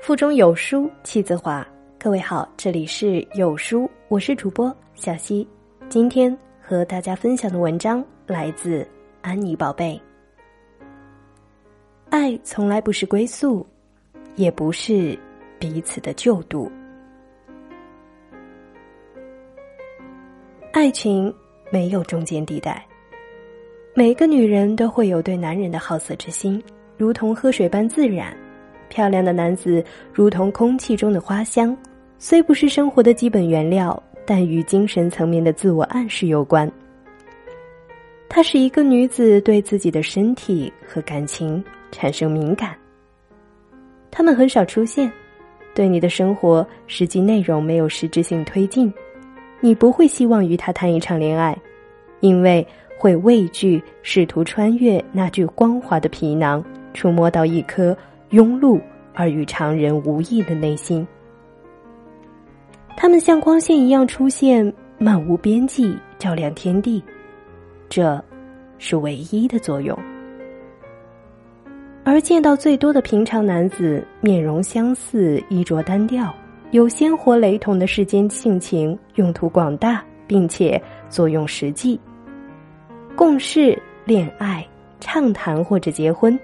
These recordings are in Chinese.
腹中有书气自华。各位好，这里是有书，我是主播小溪。今天和大家分享的文章来自安妮宝贝。爱从来不是归宿，也不是彼此的救度。爱情没有中间地带。每个女人都会有对男人的好色之心，如同喝水般自然。漂亮的男子如同空气中的花香，虽不是生活的基本原料，但与精神层面的自我暗示有关。它使一个女子对自己的身体和感情产生敏感。他们很少出现，对你的生活实际内容没有实质性推进，你不会希望与他谈一场恋爱，因为会畏惧试图穿越那具光滑的皮囊，触摸到一颗。庸碌而与常人无异的内心，他们像光线一样出现，漫无边际，照亮天地，这是唯一的作用。而见到最多的平常男子，面容相似，衣着单调，有鲜活雷同的世间性情，用途广大，并且作用实际，共事、恋爱、畅谈或者结婚。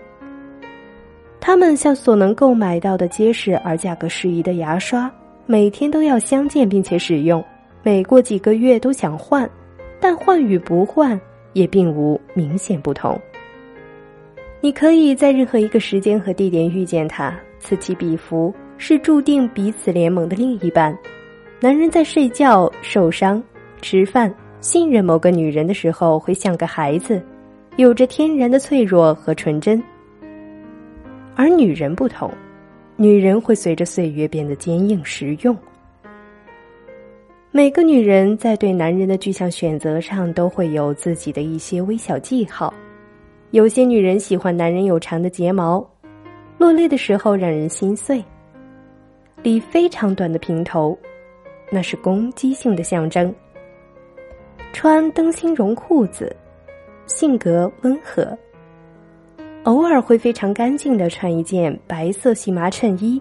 他们像所能购买到的结实而价格适宜的牙刷，每天都要相见并且使用，每过几个月都想换，但换与不换也并无明显不同。你可以在任何一个时间和地点遇见他，此起彼伏，是注定彼此联盟的另一半。男人在睡觉、受伤、吃饭、信任某个女人的时候，会像个孩子，有着天然的脆弱和纯真。而女人不同，女人会随着岁月变得坚硬实用。每个女人在对男人的具象选择上都会有自己的一些微小记号。有些女人喜欢男人有长的睫毛，落泪的时候让人心碎；理非常短的平头，那是攻击性的象征；穿灯芯绒裤子，性格温和。偶尔会非常干净的穿一件白色细麻衬衣，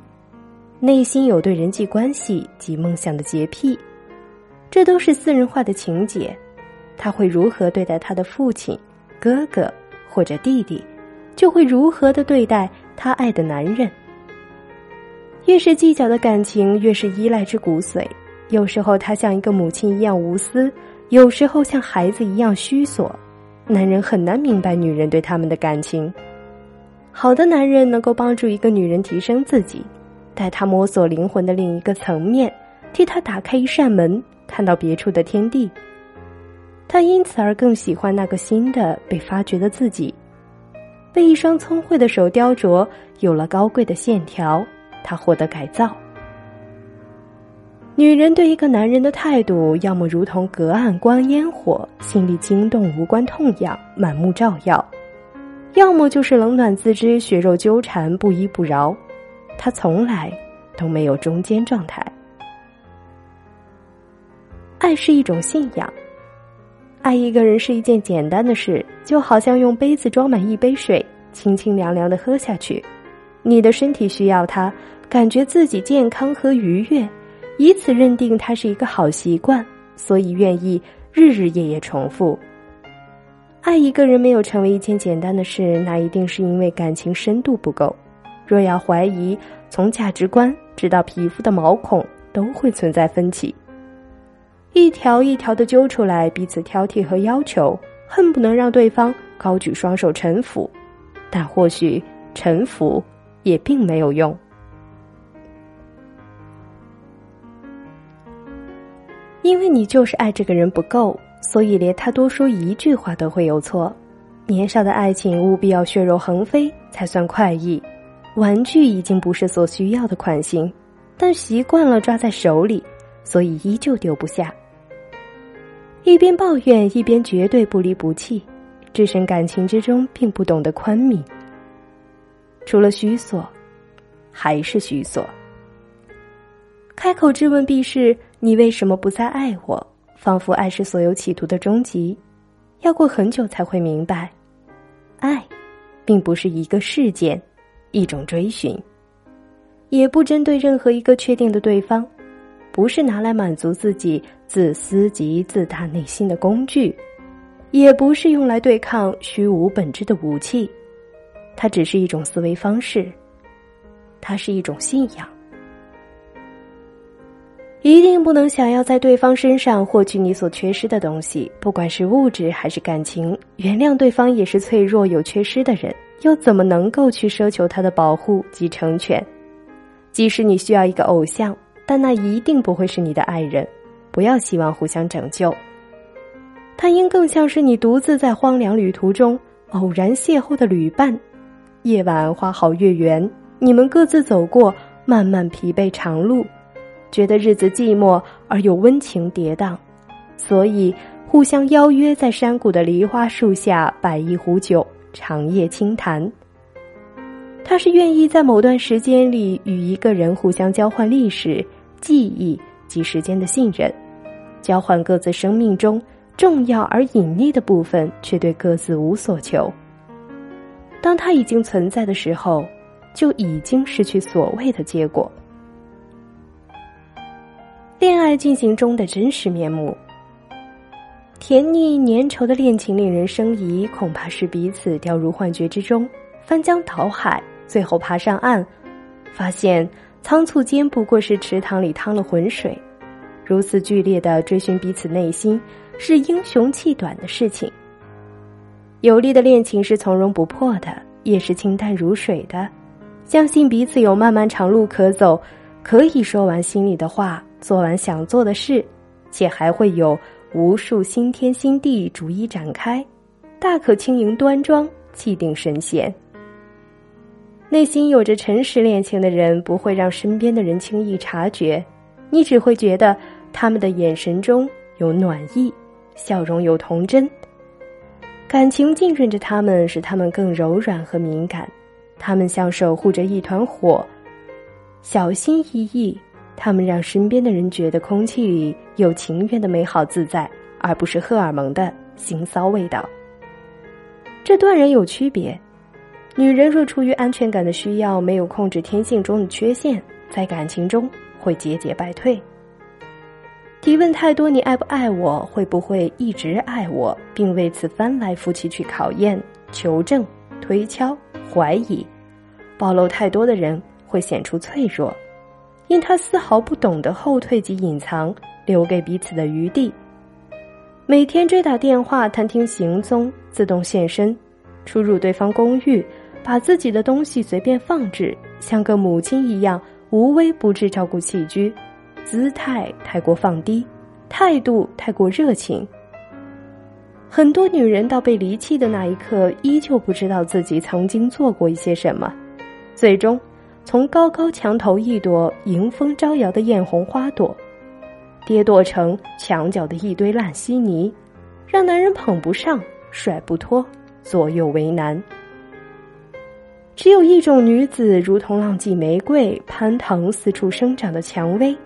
内心有对人际关系及梦想的洁癖，这都是私人化的情节。他会如何对待他的父亲、哥哥或者弟弟，就会如何的对待他爱的男人。越是计较的感情，越是依赖之骨髓。有时候他像一个母亲一样无私，有时候像孩子一样虚索。男人很难明白女人对他们的感情。好的男人能够帮助一个女人提升自己，带她摸索灵魂的另一个层面，替她打开一扇门，看到别处的天地。她因此而更喜欢那个新的被发掘的自己，被一双聪慧的手雕琢，有了高贵的线条，她获得改造。女人对一个男人的态度，要么如同隔岸观烟火，心里惊动，无关痛痒，满目照耀。要么就是冷暖自知，血肉纠缠，不依不饶，他从来都没有中间状态。爱是一种信仰，爱一个人是一件简单的事，就好像用杯子装满一杯水，清清凉凉的喝下去。你的身体需要它，感觉自己健康和愉悦，以此认定它是一个好习惯，所以愿意日日夜夜重复。爱一个人没有成为一件简单的事，那一定是因为感情深度不够。若要怀疑，从价值观直到皮肤的毛孔都会存在分歧，一条一条的揪出来，彼此挑剔和要求，恨不能让对方高举双手臣服。但或许臣服也并没有用，因为你就是爱这个人不够。所以，连他多说一句话都会有错。年少的爱情务必要血肉横飞才算快意。玩具已经不是所需要的款型，但习惯了抓在手里，所以依旧丢不下。一边抱怨，一边绝对不离不弃，置身感情之中，并不懂得宽悯。除了虚所，还是虚所。开口质问必是：你为什么不再爱我？仿佛爱是所有企图的终极，要过很久才会明白，爱，并不是一个事件，一种追寻。也不针对任何一个确定的对方，不是拿来满足自己自私及自大内心的工具，也不是用来对抗虚无本质的武器，它只是一种思维方式，它是一种信仰。一定不能想要在对方身上获取你所缺失的东西，不管是物质还是感情。原谅对方也是脆弱有缺失的人，又怎么能够去奢求他的保护及成全？即使你需要一个偶像，但那一定不会是你的爱人。不要希望互相拯救，他应更像是你独自在荒凉旅途中偶然邂逅的旅伴。夜晚花好月圆，你们各自走过漫漫疲惫长路。觉得日子寂寞而又温情跌宕，所以互相邀约在山谷的梨花树下摆一壶酒，长夜轻谈。他是愿意在某段时间里与一个人互相交换历史、记忆及时间的信任，交换各自生命中重要而隐秘的部分，却对各自无所求。当他已经存在的时候，就已经失去所谓的结果。恋爱进行中的真实面目，甜腻粘稠的恋情令人生疑，恐怕是彼此掉入幻觉之中，翻江倒海，最后爬上岸，发现仓促间不过是池塘里趟了浑水。如此剧烈的追寻彼此内心，是英雄气短的事情。有力的恋情是从容不迫的，也是清淡如水的。相信彼此有漫漫长路可走，可以说完心里的话。做完想做的事，且还会有无数新天新地逐一展开，大可轻盈端庄，气定神闲。内心有着诚实恋情的人，不会让身边的人轻易察觉，你只会觉得他们的眼神中有暖意，笑容有童真。感情浸润着他们，使他们更柔软和敏感。他们像守护着一团火，小心翼翼。他们让身边的人觉得空气里有情愿的美好自在，而不是荷尔蒙的腥骚味道。这断然有区别。女人若出于安全感的需要，没有控制天性中的缺陷，在感情中会节节败退。提问太多，你爱不爱我？会不会一直爱我？并为此翻来覆去去考验、求证、推敲、怀疑，暴露太多的人会显出脆弱。因他丝毫不懂得后退及隐藏，留给彼此的余地。每天追打电话探听行踪，自动现身，出入对方公寓，把自己的东西随便放置，像个母亲一样无微不至照顾起居，姿态太过放低，态度太过热情。很多女人到被离弃的那一刻，依旧不知道自己曾经做过一些什么，最终。从高高墙头一朵迎风招摇的艳红花朵，跌堕成墙角的一堆烂稀泥，让男人捧不上，甩不脱，左右为难。只有一种女子，如同浪迹玫瑰，攀藤四处生长的蔷薇。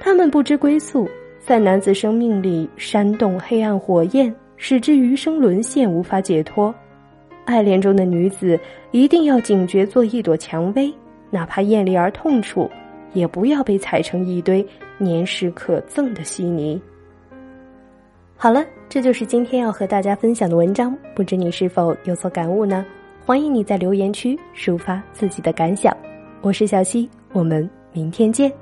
她们不知归宿，在男子生命里煽动黑暗火焰，使之余生沦陷，无法解脱。爱恋中的女子一定要警觉，做一朵蔷薇，哪怕艳丽而痛楚，也不要被踩成一堆粘实可憎的稀泥。好了，这就是今天要和大家分享的文章，不知你是否有所感悟呢？欢迎你在留言区抒发自己的感想。我是小溪，我们明天见。